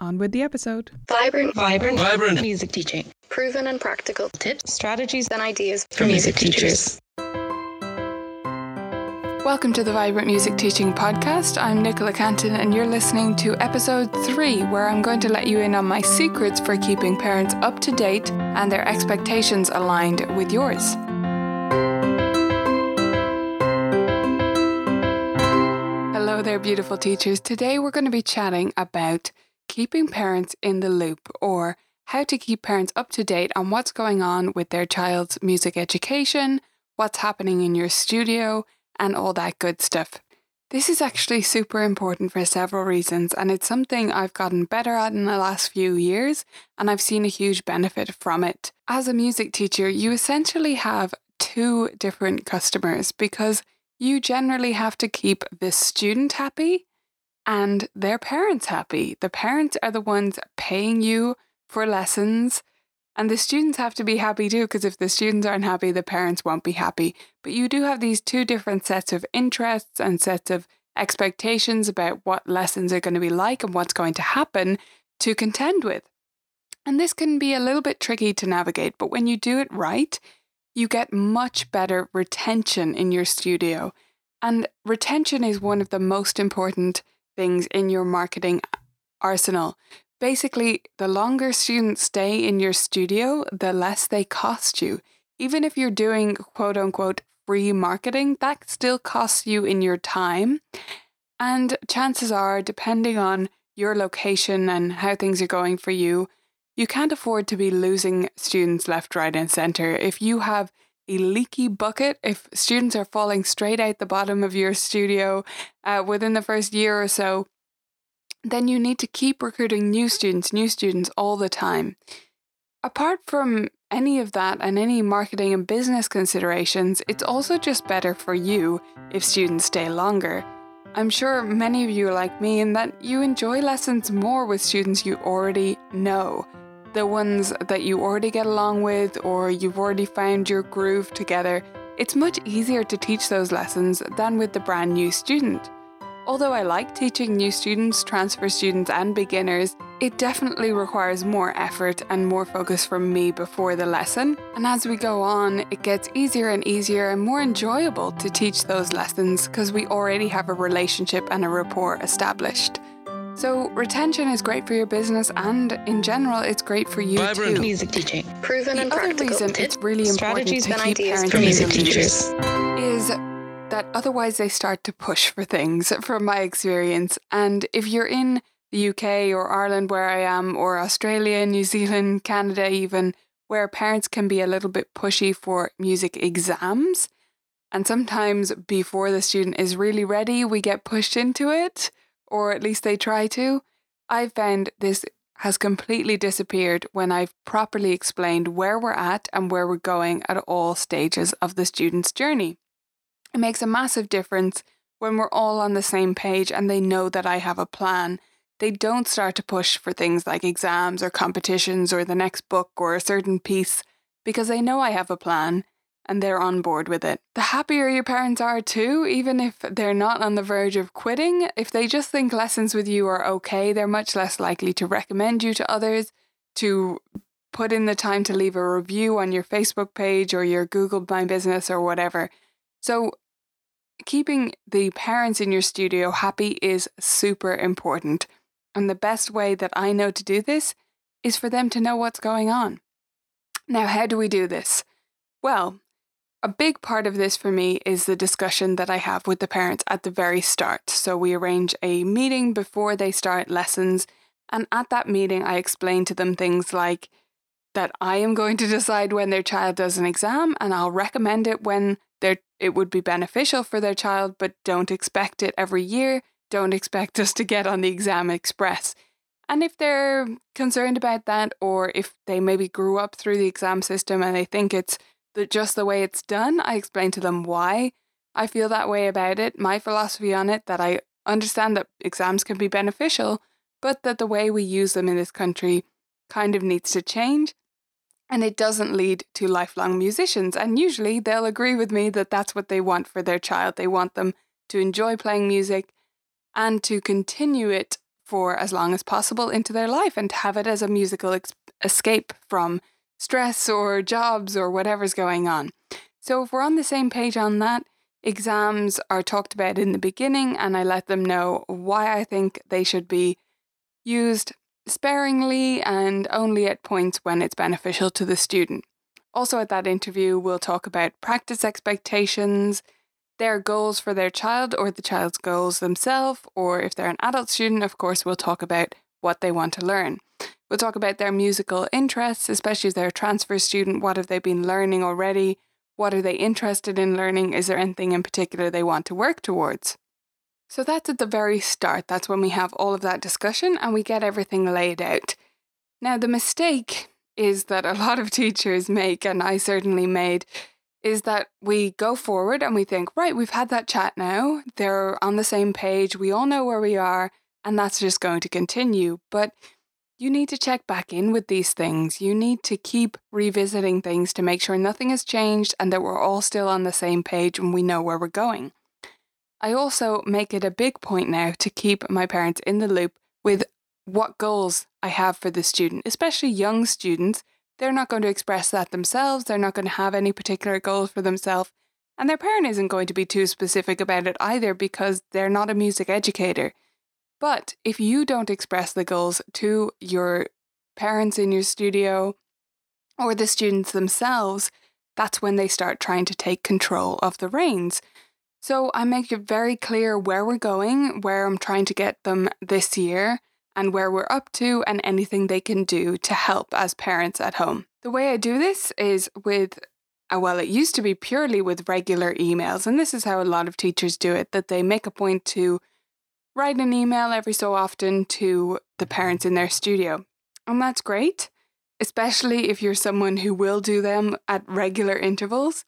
On with the episode. Vibrant, Vibrant, vibrant. music teaching. Proven and practical tips, strategies, and ideas For music teachers. Welcome to the Vibrant Music Teaching Podcast. I'm Nicola Cantan, and you're listening to episode three, where I'm going to let you in on my secrets for keeping parents up to date and their expectations aligned with yours. Hello there, beautiful teachers. Today we're going to be chatting about keeping parents in the loop or how to keep parents up to date on what's going on with their child's music education, what's happening in your studio, and all that good stuff. This is actually super important for several reasons, and it's something I've gotten better at in the last few years, and I've seen a huge benefit from it. As a music teacher, you essentially have two different customers because you generally have to keep the student happy and their parents happy. The parents are the ones paying you for lessons, and the students have to be happy too, because if the students aren't happy, the parents won't be happy. But you do have these two different sets of interests and sets of expectations about what lessons are going to be like and what's going to happen to contend with. And this can be a little bit tricky to navigate, but when you do it right, you get much better retention in your studio. And retention is one of the most important things in your marketing arsenal. Basically, the longer students stay in your studio, the less they cost you. Even if you're doing quote unquote free marketing, that still costs you in your time. And chances are, depending on your location and how things are going for you, you can't afford to be losing students left, right, and centre. If you have a leaky bucket, if students are falling straight out the bottom of your studio uh, within the first year or so, then you need to keep recruiting new students, new students all the time. Apart from any of that and any marketing and business considerations, it's also just better for you if students stay longer. I'm sure many of you are like me in that you enjoy lessons more with students you already know. The ones that you already get along with or you've already found your groove together. It's much easier to teach those lessons than with the brand new student. Although I like teaching new students, transfer students, and beginners, it definitely requires more effort and more focus from me before the lesson. And as we go on, it gets easier and easier and more enjoyable to teach those lessons because we already have a relationship and a rapport established. So, retention is great for your business, and in general, it's great for you Vibrant. too. music teaching. Proven The and other practical reason it's really important strategies, to and keep ideas parents for music teachers. is that otherwise they start to push for things from my experience. And if you're in the UK or Ireland, where I am, or Australia, New Zealand, Canada, even, where parents can be a little bit pushy for music exams, and sometimes before the student is really ready, we get pushed into it, or at least they try to. I've found this has completely disappeared when I've properly explained where we're at and where we're going at all stages of the student's journey. It makes a massive difference when we're all on the same page and they know that I have a plan. They don't start to push for things like exams or competitions or the next book or a certain piece because they know I have a plan and they're on board with it. The happier your parents are too, even if they're not on the verge of quitting, if they just think lessons with you are okay, they're much less likely to recommend you to others, to put in the time to leave a review on your Facebook page or your Google My Business or whatever. So, keeping the parents in your studio happy is super important. And the best way that I know to do this is for them to know what's going on. Now, how do we do this? Well, a big part of this for me is the discussion that I have with the parents at the very start. So we arrange a meeting before they start lessons. And at that meeting, I explain to them things like that I am going to decide when their child does an exam and I'll recommend it when it would be beneficial for their child, but don't expect it every year. Don't expect us to get on the exam express. And if they're concerned about that, or if they maybe grew up through the exam system and they think it's the, just the way it's done, I explain to them why I feel that way about it, my philosophy on it, that I understand that exams can be beneficial, but that the way we use them in this country kind of needs to change. And it doesn't lead to lifelong musicians. And usually they'll agree with me that that's what they want for their child. They want them to enjoy playing music and to continue it for as long as possible into their life and have it as a musical ex- escape from stress or jobs or whatever's going on. So if we're on the same page on that, exams are talked about in the beginning and I let them know why I think they should be used sparingly and only at points when it's beneficial to the student. Also, at that interview, we'll talk about practice expectations, their goals for their child or the child's goals themselves, or if they're an adult student, of course, we'll talk about what they want to learn. We'll talk about their musical interests, especially if they're a transfer student. What have they been learning already? What are they interested in learning? Is there anything in particular they want to work towards? So that's at the very start. That's when we have all of that discussion and we get everything laid out. Now, the mistake is that a lot of teachers make, and I certainly made, is that we go forward and we think, right, we've had that chat now. They're on the same page. We all know where we are, and that's just going to continue. But you need to check back in with these things. You need to keep revisiting things to make sure nothing has changed and that we're all still on the same page and we know where we're going. I also make it a big point now to keep my parents in the loop with what goals I have for the student, especially young students. They're not going to express that themselves, they're not going to have any particular goals for themselves, and their parent isn't going to be too specific about it either because they're not a music educator. But if you don't express the goals to your parents in your studio or the students themselves, that's when they start trying to take control of the reins. So I make it very clear where we're going, where I'm trying to get them this year, and where we're up to, and anything they can do to help as parents at home. The way I do this is with uh, well, it used to be purely with regular emails, and this is how a lot of teachers do it that they make a point to write an email every so often to the parents in their studio. And that's great, especially if you're someone who will do them at regular intervals.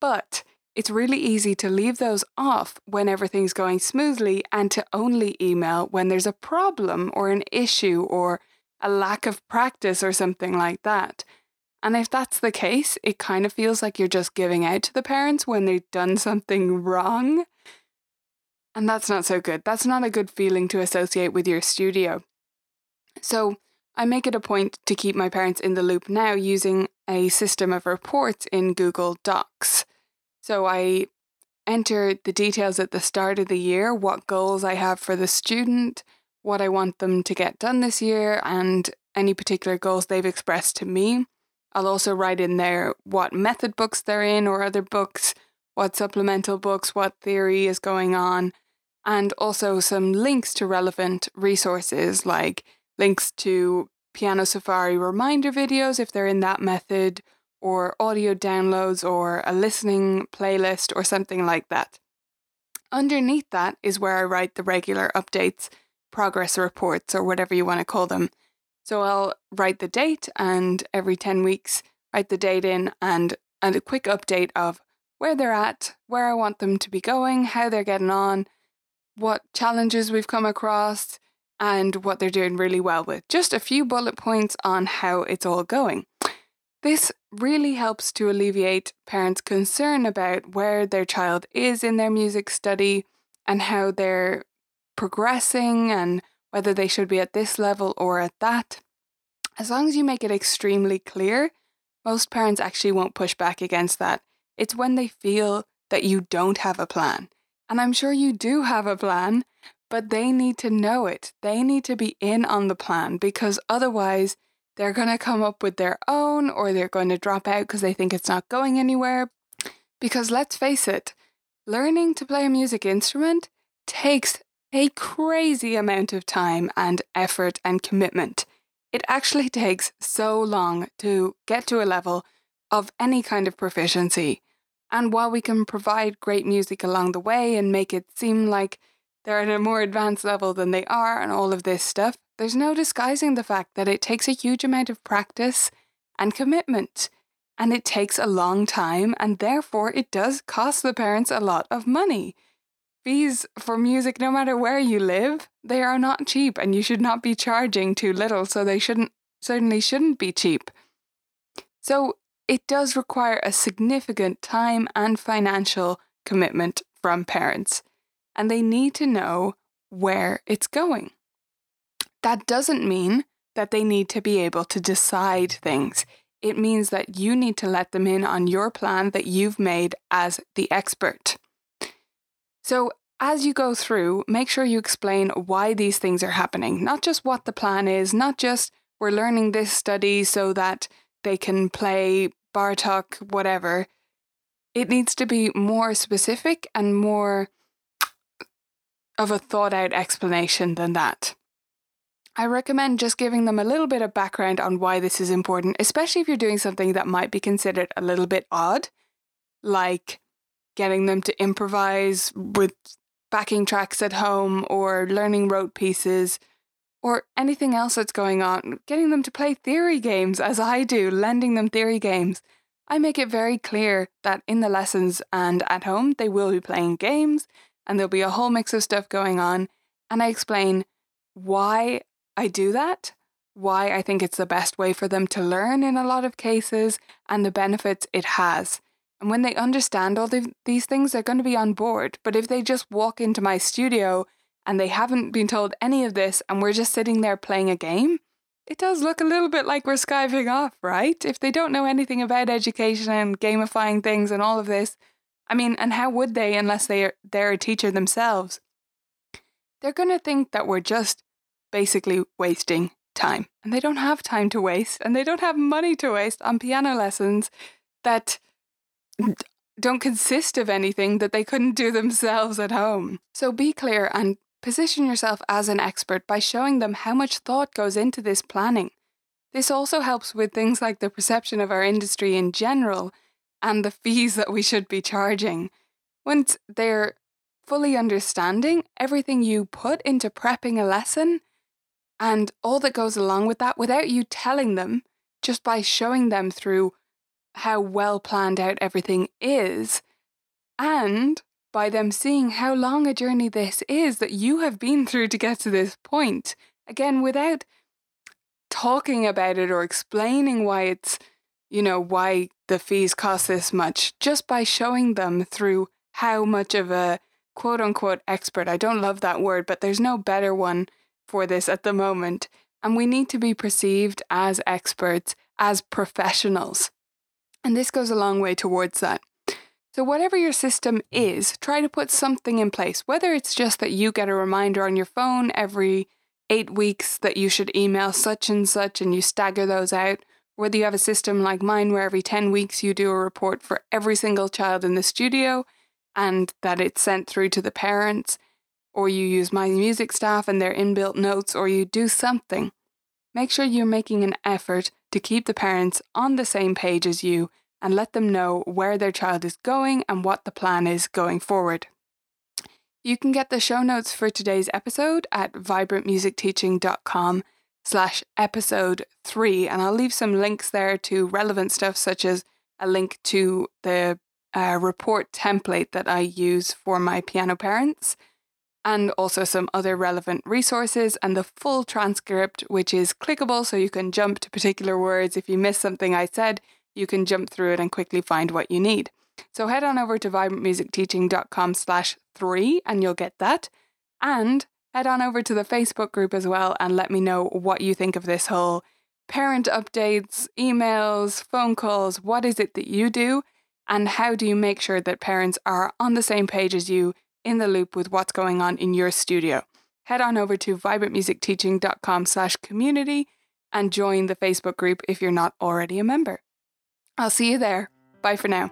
But it's really easy to leave those off when everything's going smoothly and to only email when there's a problem or an issue or a lack of practice or something like that. And if that's the case, it kind of feels like you're just giving out to the parents when they've done something wrong. And that's not so good. That's not a good feeling to associate with your studio. So I make it a point to keep my parents in the loop now using a system of reports in Google Docs. So I enter the details at the start of the year, what goals I have for the student, what I want them to get done this year, and any particular goals they've expressed to me. I'll also write in there what method books they're in or other books, what supplemental books, what theory is going on, and also some links to relevant resources like links to Piano Safari reminder videos if they're in that method, or audio downloads, or a listening playlist, or something like that. Underneath that is where I write the regular updates, progress reports, or whatever you want to call them. So I'll write the date and every 10 weeks, write the date in and, and a quick update of where they're at, where I want them to be going, how they're getting on, what challenges we've come across, and what they're doing really well with. Just a few bullet points on how it's all going. This really helps to alleviate parents' concern about where their child is in their music study and how they're progressing and whether they should be at this level or at that. As long as you make it extremely clear, most parents actually won't push back against that. It's when they feel that you don't have a plan and I'm sure you do have a plan, but they need to know it. They need to be in on the plan because otherwise they're going to come up with their own or they're going to drop out because they think it's not going anywhere. Because let's face it, learning to play a music instrument takes a crazy amount of time and effort and commitment. It actually takes so long to get to a level of any kind of proficiency. And while we can provide great music along the way and make it seem like they're at a more advanced level than they are and all of this stuff, there's no disguising the fact that it takes a huge amount of practice and commitment. And it takes a long time, and therefore it does cost the parents a lot of money. Fees for music, no matter where you live, they are not cheap, and you should not be charging too little, so they shouldn't certainly shouldn't be cheap. So it does require a significant time and financial commitment from parents, and they need to know where it's going. That doesn't mean that they need to be able to decide things. It means that you need to let them in on your plan that you've made as the expert. So, as you go through, make sure you explain why these things are happening, not just what the plan is, not just we're learning this study so that they can play Bartok, whatever. It needs to be more specific and more of a thought out explanation than that. I recommend just giving them a little bit of background on why this is important, especially if you're doing something that might be considered a little bit odd, like getting them to improvise with backing tracks at home or learning rote pieces or anything else that's going on, getting them to play theory games as I do, lending them theory games. I make it very clear that in the lessons and at home they will be playing games and there'll be a whole mix of stuff going on. And I explain why I do that, why I think it's the best way for them to learn in a lot of cases, and the benefits it has. And when they understand all the, these things, they're going to be on board. But if they just walk into my studio and they haven't been told any of this and we're just sitting there playing a game, it does look a little bit like we're skiving off, right? If they don't know anything about education and gamifying things and all of this, I mean, and how would they unless they are, they're a teacher themselves? They're going to think that we're just basically wasting time. And they don't have time to waste, and they don't have money to waste on piano lessons that don't consist of anything that they couldn't do themselves at home. So be clear and position yourself as an expert by showing them how much thought goes into this planning. This also helps with things like the perception of our industry in general and the fees that we should be charging. Once they're fully understanding everything you put into prepping a lesson, and all that goes along with that without you telling them, just by showing them through how well planned out everything is, and by them seeing how long a journey this is that you have been through to get to this point. Again, without talking about it or explaining why it's, you know, why the fees cost this much, just by showing them through how much of a quote unquote expert, I don't love that word, but there's no better one for this at the moment, and we need to be perceived as experts, as professionals. And this goes a long way towards that. So, whatever your system is, try to put something in place, whether it's just that you get a reminder on your phone every eight weeks that you should email such and such and you stagger those out, whether you have a system like mine where every 10 weeks you do a report for every single child in the studio and that it's sent through to the parents, or you use my music staff and their inbuilt notes, or you do something. Make sure you're making an effort to keep the parents on the same page as you and let them know where their child is going and what the plan is going forward. You can get the show notes for today's episode at vibrantmusicteaching.com slash episode three, and I'll leave some links there to relevant stuff such as a link to the uh, report template that I use for my piano parents and also some other relevant resources and the full transcript, which is clickable so you can jump to particular words. If you miss something I said, you can jump through it and quickly find what you need. So head on over to vibrantmusicteaching.com slash three and you'll get that. And head on over to the Facebook group as well and let me know what you think of this whole parent updates, emails, phone calls. What is it that you do? And how do you make sure that parents are on the same page as you in the loop with what's going on in your studio. Head on over to vibrantmusicteaching.com slash community and join the Facebook group if you're not already a member. I'll see you there. Bye for now.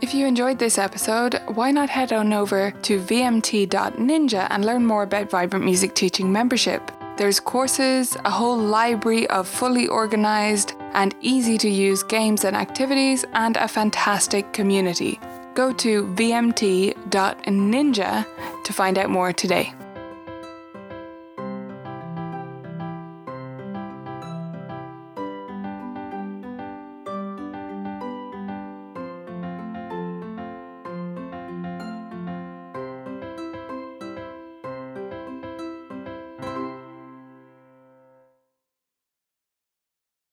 If you enjoyed this episode, why not head on over to vmt.ninja and learn more about Vibrant Music Teaching membership? There's courses, a whole library of fully organised and easy to use games and activities, and a fantastic community. Go to vmt.ninja to find out more today.